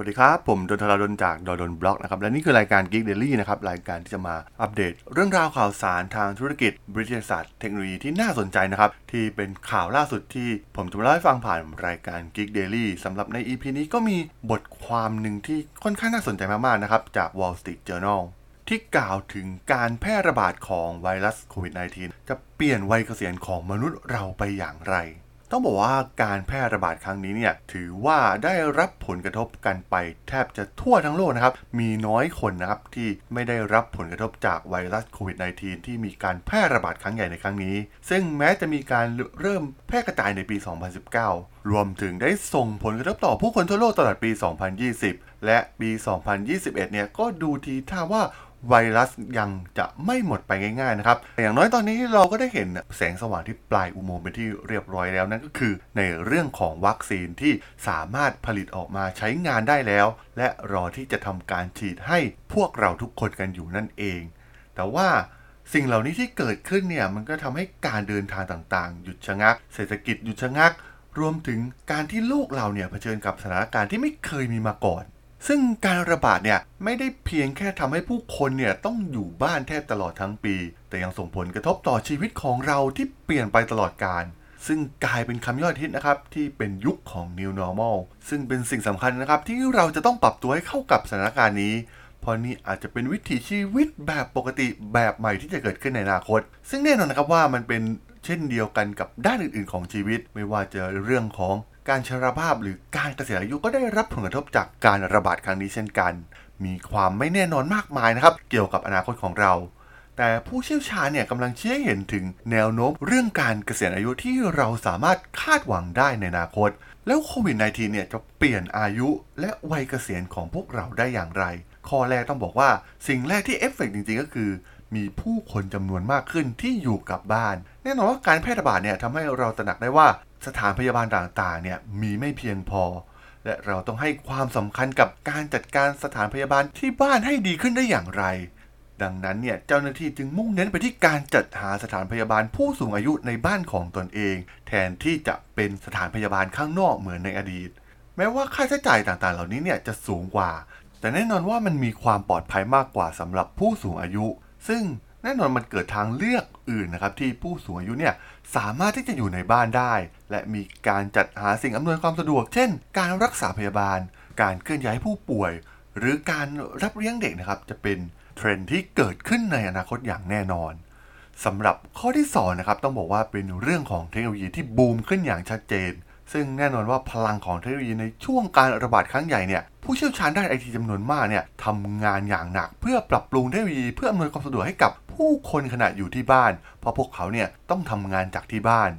วัสดีครับ ผมดนทราดนจากดนบล็อกนะครับ และนี่คือรายการ Geek Daily นะครับ รายการที่จะมาอัปเดต เรื่องราวข่าวสารทางธุรกิจวิทยาศาสตร์เทคโนโลยีที่น่าสนใจนะครับ ที่เป็นข่าวล่าสุดที่ผมจะมาเล่าให้ฟังผ่านรายการ Geek Daily สำหรับใน EP นี้ก็มีบทความหนึ่งที่ค่อนข้างน่าสนใจมากๆนะครับจาก Wall Street Journal ที่กล่าวถึงการแพร่ระบาดของไวรัสโควิด -19 จะเปลี่ยนวัยเกษียณของมนุษย์เราไปอย่างไร ต้องบอกว่าการแพร่ระบาดครั้งนี้เนี่ยถือว่าได้รับผลกระทบกันไปแทบจะทั่วทั้งโลกนะครับ มีน้อยคนนะครับที่ไม่ได้รับผลกระทบจากไวรัสโควิด -19 ที่มีการแพร่ระบาดครั้งใหญ่ในครั้งนี้ ซึ่งแม้จะมีการเริ่มแพร่กระจายในปี 2019 รวมถึงได้ส่งผลกระทบต่อผู้คนทั่วโลกตลอดปี 2020 และปี 2021 เนี่ยก็ดูทีท่าว่า ไวรัสยังจะไม่หมดไปง่ายๆนะครับแต่อย่างน้อยตอนนี้เราก็ได้เห็นแสงสว่างที่ปลายอุโมงค์เป็นที่เรียบร้อยแล้วนั่นก็คือ ในเรื่องของวัคซีนที่สามารถผลิตออกมาใช้งานได้แล้ว และรอที่จะทำการฉีดให้พวกเราทุกคนกันอยู่นั่นเอง แต่ว่าสิ่งเหล่านี้ที่เกิดขึ้นเนี่ยมันก็ทำให้การเดินทางต่างๆ หยุดชะงัก เศรษฐกิจหยุดชะงัก รวมถึงการที่โลกเราเนี่ยเผชิญกับสถานการณ์ที่ไม่เคยมีมาก่อน ซึ่งการระบาดเนี่ยไม่ได้เพียงแค่ทำให้ผู้คนเนี่ยต้องอยู่บ้านแทบตลอดทั้งปี แต่ยังส่งผลกระทบต่อชีวิตของเราที่เปลี่ยนไปตลอดกาลซึ่งกลายเป็นคำยอดฮิตนะครับ ที่เป็นยุคของ New Normal ซึ่งเป็นสิ่งสำคัญนะครับ ที่เราจะต้องปรับตัวให้เข้ากับสถานการณ์นี้ เพราะนี่อาจจะเป็นวิถีชีวิตแบบปกติแบบใหม่ที่จะเกิดขึ้นในอนาคต ซึ่งแน่นอนนะครับว่ามันเป็นเช่นเดียวกันกับด้านอื่นๆ ของชีวิต ไม่ว่าจะเรื่องของ การชราภาพหรือการเกษียณอายุก็ได้รับผลกระทบจากการระบาดครั้งนี้เช่นกัน มีความไม่แน่นอนมากมายนะครับ เกี่ยวกับอนาคตของเรา แต่ผู้เชี่ยวชาญเนี่ยกำลังชี้ให้เห็นถึงแนวโน้มเรื่องการเกษียณอายุที่เราสามารถคาดหวังได้ในอนาคต แล้วโควิด -19 เนี่ยจะเปลี่ยนอายุและวัยเกษียณของพวกเราได้อย่างไร ข้อแรกต้องบอกว่าสิ่งแรกที่เอฟเฟกจริงๆก็คือมีผู้คนจำนวนมากขึ้นที่อยู่กับบ้าน แน่นอนว่าการแพร่ระบาดเนี่ยทำให้เราตระหนักได้ว่า สถานพยาบาลต่างๆเนี่ยมีไม่เพียงพอ และเราต้องให้ความสำคัญกับการจัดการสถานพยาบาลที่บ้านให้ดีขึ้นได้อย่างไร ดังนั้นเนี่ยเจ้าหน้าที่จึงมุ่งเน้นไปที่การจัดหาสถานพยาบาลผู้สูงอายุในบ้านของตนเอง แทนที่จะเป็นสถานพยาบาลข้างนอกเหมือนในอดีต แม้ว่าค่าใช้จ่ายต่างๆ เหล่านี้เนี่ยจะสูงกว่า แต่แน่นอนว่ามันมีความปลอดภัยมากกว่าสำหรับผู้สูงอายุ ซึ่ง น่นอนมันเกิดทางเลือกอื่นนะครับที่ผู้สูงอายุเนี่ยสามารถที่จะอยู่ในบ้านได้ และมีการจัดหาสิ่งอำนวยความสะดวก เช่น การรักษาพยาบาล การเคลื่อนย้ายผู้ป่วย หรือการรับเลี้ยงเด็กนะครับจะเป็นเทรนด์ที่เกิดขึ้นในอนาคตอย่างแน่นอนสำหรับข้อที่2นะครับต้องบอกว่าเป็นเรื่องของเทคโนโลยีที่บูมขึ้นอย่างชัดเจน ซึ่งแน่นอนว่าพลังของเทคโนโลยีในช่วงการระบาดครั้งใหญ่เนี่ยผู้เชี่ยวชาญด้านไอทีจำนวนมากเนี่ยทำงานอย่างหนัก เพื่อปรับปรุงเทคโนโลยีเพื่ออำนวยความสะดวกให้กับ ผู้คนขณะอยู่ที่บ้าน เพราะพวกเขาเนี่ยต้องทำงานจากที่บ้าน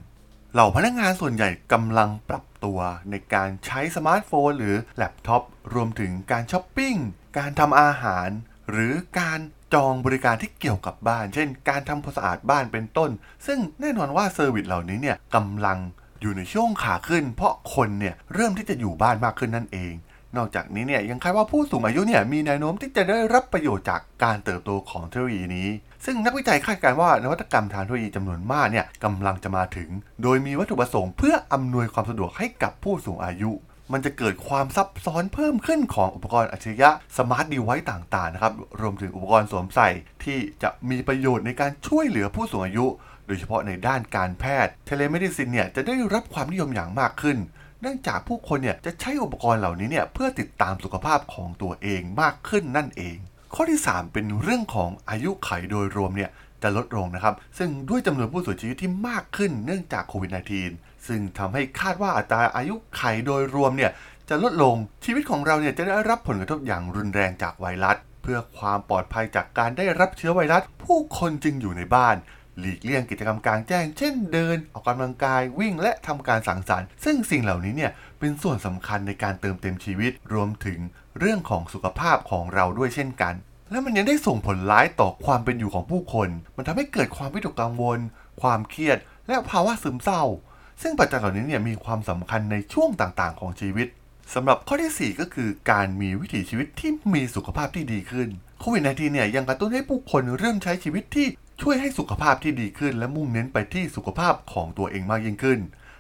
เหล่าพนักงานส่วนใหญ่กำลังปรับตัวในการใช้สมาร์ทโฟนหรือแล็ปท็อปรวมถึงการช้อปปิ้ง การทำอาหาร หรือการจองบริการที่เกี่ยวกับบ้าน เช่น การทำความสะอาดบ้านเป็นต้น ซึ่งแน่นอนว่า service เหล่านี้เนี่ยกำลังอยู่ในช่วงขาขึ้น เพราะคนเนี่ยเริ่มที่จะอยู่บ้านมากขึ้นนั่นเอง นอกจากนี้เนี่ยยังคาดว่าผู้สูงอายุเนี่ยมีแนวโน้มที่จะได้รับประโยชน์จากการเติบโตของเทคโนโลยีนี้ ซึ่งนักวิจัยคาดการณ์ว่านวัตกรรมทางเทคโนโลยีจำนวนมากเนี่ยกำลังจะมาถึง โดยมีวัตถุประสงค์เพื่ออำนวยความสะดวกให้กับผู้สูงอายุ มันจะเกิดความซับซ้อนเพิ่มขึ้นของอุปกรณ์อัจฉริยะ smart device ต่างๆนะครับรวมถึงอุปกรณ์สวมใส่ที่จะมีประโยชน์ในการช่วยเหลือผู้สูงอายุ โดยเฉพาะในด้านการแพทย์ telemedicine เนี่ยจะได้รับความนิยมอย่างมากขึ้น เนื่องจากผู้คนเนี่ยจะใช้อุปกรณ์เหล่านี้เนี่ยเพื่อติดตามสุขภาพของตัวเองมากขึ้นนั่นเอง ข้อที่ 3 เป็นเรื่องของอายุไขโดยรวมเนี่ยจะลดลงนะครับ ซึ่งด้วยจำนวนผู้เสียชีวิตที่มากขึ้นเนื่องจากโควิด -19 ซึ่งทำให้คาดว่าอัตราอายุไขโดยรวมเนี่ยจะลดลงชีวิตของเราเนี่ยจะได้รับผลกระทบอย่างรุนแรงจากไวรัส เพื่อความปลอดภัยจากการได้รับเชื้อไวรัส ผู้คนจึงอยู่ในบ้าน หลีกเลี่ยงกิจกรรมกลางแจ้ง เช่นเดิน ออกกำลังกายวิ่งและทำการสังสรรค์ ซึ่งสิ่งเหล่านี้เนี่ยเป็นส่วนสำคัญในการเติมเต็มชีวิต รวมถึงเรื่องของสุขภาพของเราด้วยเช่นกัน และมันยังได้ส่งผลร้ายต่อความเป็นอยู่ของผู้คน มันทำให้เกิดความวิตกกังวล ความเครียด และภาวะซึมเศร้า ซึ่งปัจจัยเหล่านี้เนี่ยมีความสำคัญในช่วงต่างๆ ของชีวิตสำหรับข้อที่ 4 ก็คือการมีวิถีชีวิตที่มีสุขภาพที่ดีขึ้นโควิด -19 เนี่ยยังกระตุ้นให้ผู้คนเริ่มใช้ชีวิตที่ ช่วยให้สุขภาพที่ดีขึ้น และมุ่งเน้นไปที่สุขภาพของตัวเองมากยิ่งขึ้น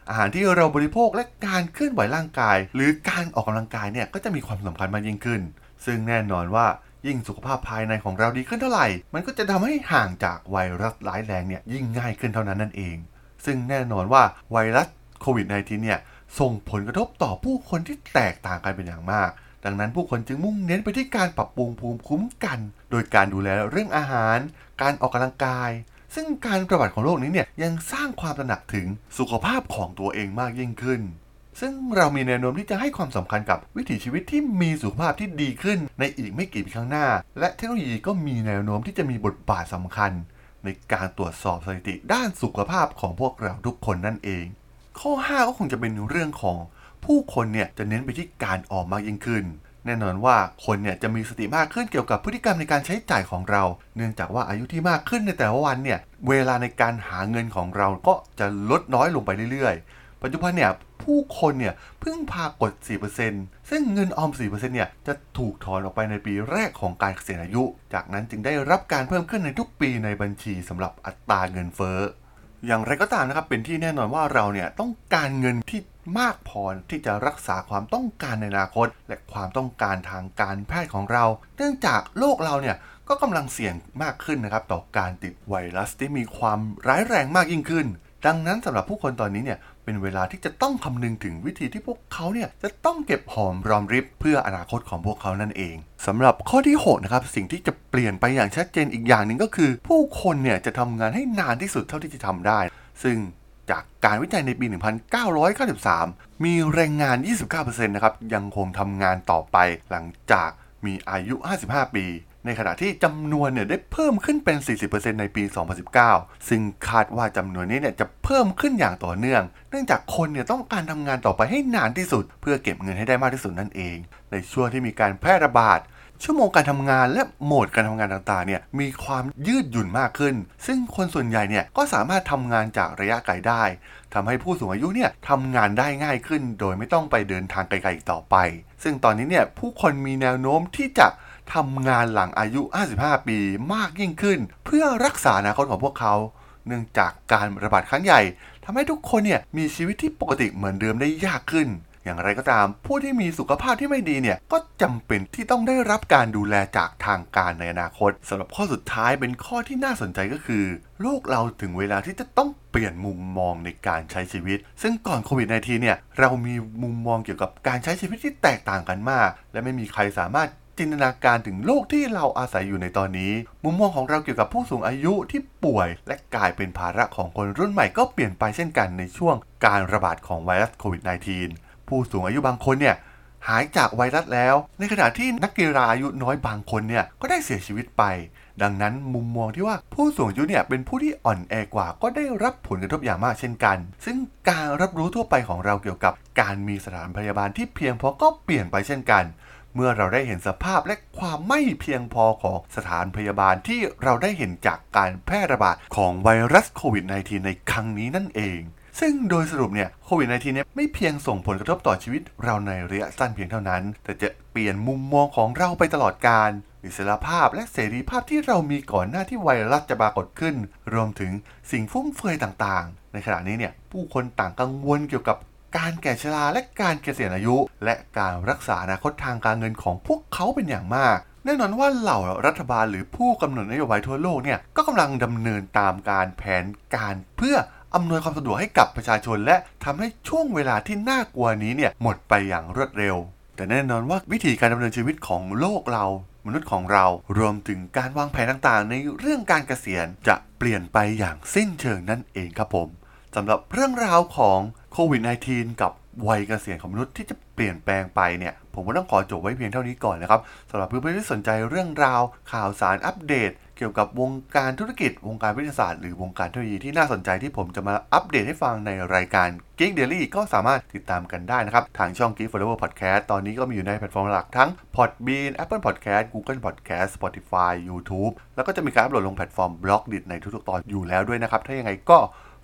อาหารที่เราบริโภคและการเคลื่อนไหวร่างกาย หรือการออกกำลังกายเนี่ยก็จะมีความสำคัญมากยิ่งขึ้น ซึ่งแน่นอนว่ายิ่งสุขภาพภายในของเราดีขึ้นเท่าไหร่ มันก็จะทำให้ห่างจากไวรัสร้ายแรงเนี่ยยิ่งง่ายขึ้นเท่านั้นนั่นเอง ซึ่งแน่นอนว่าไวรัสโควิด -19 เนี่ยส่งผลกระทบต่อผู้คนที่แตกต่างกันเป็นอย่างมาก ดังนั้นผู้คนจึงมุ่งเน้นไปที่การปรับปรุงภูมิคุ้มกัน โดยการดูแลเรื่องอาหาร การออกกำลังกาย ซึ่งการระบาดของโรคนี้เนี่ยยังสร้างความตระหนักถึงสุขภาพของตัวเองมากยิ่งขึ้น ซึ่งเรามีแนวโน้มที่จะให้ความสำคัญกับวิถีชีวิตที่มีสุขภาพที่ดีขึ้นในอีกไม่กี่ปีข้างหน้า และเทคโนโลยีก็มีแนวโน้มที่จะมีบทบาทสำคัญ ในการตรวจสอบสถิติด้านสุขภาพของพวกเราทุกคนนั่นเอง ข้อ 5 ก็คงจะเป็นเรื่องของ ผู้คนเนี่ยจะเน้นไปที่การออมมากยิ่งขึ้น แน่นอนว่าคนเนี่ยจะมีสติมากขึ้นเกี่ยวกับพฤติกรรมในการใช้จ่ายของเรา เนื่องจากว่าอายุที่มากขึ้นในแต่ละวันเนี่ยเวลาในการหาเงินของเราก็จะลดน้อยลงไปเรื่อยๆ ปัจจุบันเนี่ยผู้คนเนี่ยเพิ่งพากด 4%ซึ่งเงินออม 4%เนี่ยจะถูกถอนออกไปในปีแรกของการเกษียณอายุ จากนั้นจึงได้รับการเพิ่มขึ้นในทุกปีในบัญชีสำหรับอัตราเงินเฟ้ออย่างไรก็ตามนะครับเป็นที่แน่นอนว่าเราเนี่ยต้องการเงินที่ มากพอที่จะรักษาความต้องการในอนาคต และความต้องการทางการแพทย์ของเรา เนื่องจากโลกเราเนี่ยก็กำลังเสี่ยงมากขึ้นนะครับต่อการติดไวรัสที่มีความร้ายแรงมากยิ่งขึ้น ดังนั้นสำหรับผู้คนตอนนี้เนี่ยเป็นเวลาที่จะต้องคำนึงถึงวิธีที่พวกเขาเนี่ยจะต้องเก็บหอมรอมริบเพื่ออนาคตของพวกเขานั่นเองสำหรับข้อที่6นะครับสิ่งที่จะเปลี่ยนไปอย่างชัดเจนอีกอย่างหนึ่งก็คือ ผู้คนเนี่ยจะทำงานให้นานที่สุดเท่าที่จะทำได้ ซึ่ง จากการวิจัยในปี 1993 มีแรงงาน 29%นะครับยังคงทำงานต่อไปหลังจากมีอายุ 55 ปี ในขณะที่จำนวนเนี่ยได้เพิ่มขึ้นเป็น 40%ในปี 2019 ซึ่งคาดว่าจำนวนนี้เนี่ยจะเพิ่มขึ้นอย่างต่อเนื่อง เนื่องจากคนเนี่ยต้องการทำงานต่อไปให้นานที่สุด เพื่อเก็บเงินให้ได้มากที่สุดนั่นเอง ในช่วงที่มีการแพร่ระบาด ชั่วโมงการทำงานและโหมดการทำงานต่างๆ เนี่ยมีความยืดหยุ่นมากขึ้น ซึ่งคนส่วนใหญ่เนี่ยก็สามารถทำงานจากระยะไกลได้ทำให้ผู้สูงอายุเนี่ยทำงานได้ง่ายขึ้น โดยไม่ต้องไปเดินทางไกลๆอีกต่อไป ซึ่งตอนนี้เนี่ยผู้คนมีแนวโน้มที่จะทำงานหลังอายุ 55 ปีมากยิ่งขึ้น เพื่อรักษาอนาคตของพวกเขา เนื่องจากการระบาดครั้งใหญ่ทำให้ทุกคนเนี่ยมีชีวิตที่ปกติเหมือนเดิมได้ยากขึ้น อย่างไรก็ตาม ผู้ที่มีสุขภาพที่ไม่ดีเนี่ยก็จำเป็นที่ต้องได้รับการดูแลจากทางการในอนาคตสำหรับข้อสุดท้ายเป็นข้อที่น่าสนใจก็คือโลกเราถึงเวลาที่จะต้องเปลี่ยนมุมมองในการใช้ชีวิต ซึ่งก่อนโควิด -19 เนี่ยเรามีมุมมองเกี่ยวกับการใช้ชีวิตที่แตกต่างกันมาก และไม่มีใครสามารถจินตนาการถึงโลกที่เราอาศัยอยู่ในตอนนี้ มุมมองของเราเกี่ยวกับผู้สูงอายุที่ป่วย และกลายเป็นภาระของคนรุ่นใหม่ก็เปลี่ยนไปเช่นกันในช่วงการระบาดของไวรัสโควิด -19 ผู้สูงอายุบางคนเนี่ยหายจากไวรัสแล้ว ในขณะที่นักกีฬาอายุน้อยบางคนเนี่ยก็ได้เสียชีวิตไป ดังนั้นมุมมองที่ว่าผู้สูงอายุเนี่ยเป็นผู้ที่อ่อนแอกว่า ก็ได้รับผลกระทบอย่างมากเช่นกัน ซึ่งการรับรู้ทั่วไปของเราเกี่ยวกับ การมีสถานพยาบาลที่เพียงพอก็เปลี่ยนไปเช่นกัน เมื่อเราได้เห็นสภาพและความไม่เพียงพอของสถานพยาบาลที่เราได้เห็นจากการแพร่ระบาดของไวรัสโควิด -19 ในครั้งนี้นั่นเอง ซึ่งโดยสรุปเนี่ยโควิด -19 เนี่ยไม่เพียงส่งผลกระทบต่อชีวิตเราในระยะสั้นเพียงเท่านั้น แต่จะเปลี่ยนมุมมองของเราไปตลอดกาลอิสรภาพและเสรีภาพที่เรามีก่อนหน้าที่ไวรัสจะปรากฏขึ้น รวมถึงสิ่งฟุ่มเฟือยต่างๆ ในขณะนี้เนี่ยผู้คนต่างกังวลเกี่ยวกับการแก่ชราและการเกษียณอายุ และการรักษาอนาคตทางการเงินของพวกเขาเป็นอย่างมาก แน่นอนว่าเหล่ารัฐบาลหรือผู้กำหนดนโยบายทั่วโลกเนี่ยก็กำลังดำเนินตามการแผนการเพื่อ อำนวยความสะดวกให้กับประชาชน และทำให้ช่วงเวลาที่น่ากลัวนี้เนี่ยหมดไปอย่างรวดเร็ว แต่แน่นอนว่าวิธีการดำเนินชีวิตของโลกเรา มนุษย์ของเรารวมถึงการวางแผนต่างๆ ในเรื่องการเกษียณจะเปลี่ยนไปอย่างสิ้นเชิงนั่นเองครับผมสำหรับเรื่องราวของโควิด -19 กับ วัยเกษียณของมนุษย์ที่จะเปลี่ยนแปลงไปเนี่ย ผมก็ต้องขอจบไว้เพียงเท่านี้ก่อนนะครับสำหรับเพื่อนๆที่สนใจเรื่องราว ข่าวสารอัปเดต เกี่ยวกับวงการธุรกิจ วงการวิทยาศาสตร์หรือวงการเทคโนโลยีที่น่าสนใจที่ผมจะมาอัปเดตให้ฟังในรายการ Geek Daily ก็สามารถติดตามกันได้นะครับ ทางช่อง Geek Forever Podcast ตอนนี้ก็มีอยู่ในแพลตฟอร์มหลักทั้ง Podbean Apple Podcast Google Podcast Spotify YouTube แล้วก็จะมีการอัปโหลดลงแพลตฟอร์ม Blockdit ในทุกๆตอนอยู่แล้วด้วยนะครับถ้ายังไงก็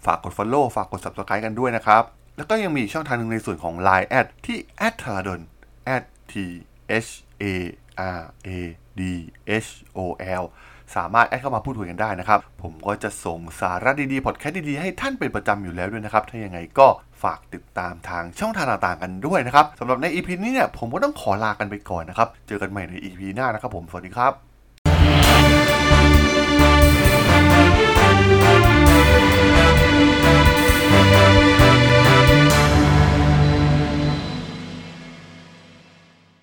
ฝากกด Follow ฝากกด Subscribe กันด้วยนะครับ แล้วก็ยังมีช่องทางหนึ่งในส่วนของ Line แอดที่ a d t h a r a d o n t h a r a d h o l สามารถ add เข้ามาพูดคุยกันได้นะครับ ผมก็จะส่งสาระดีๆ พอดแคสต์ดีๆ ให้ท่านเป็นประจำอยู่แล้วด้วยนะครับ ถ้ายังไงก็ฝากติดตามทางช่องทางต่างๆกันด้วยนะครับสำหรับใน EP นี้เนี่ยผมก็ต้องขอลากันไปก่อนนะครับ เจอกันใหม่ใน EP หน้านะครับผม สวัสดีครับ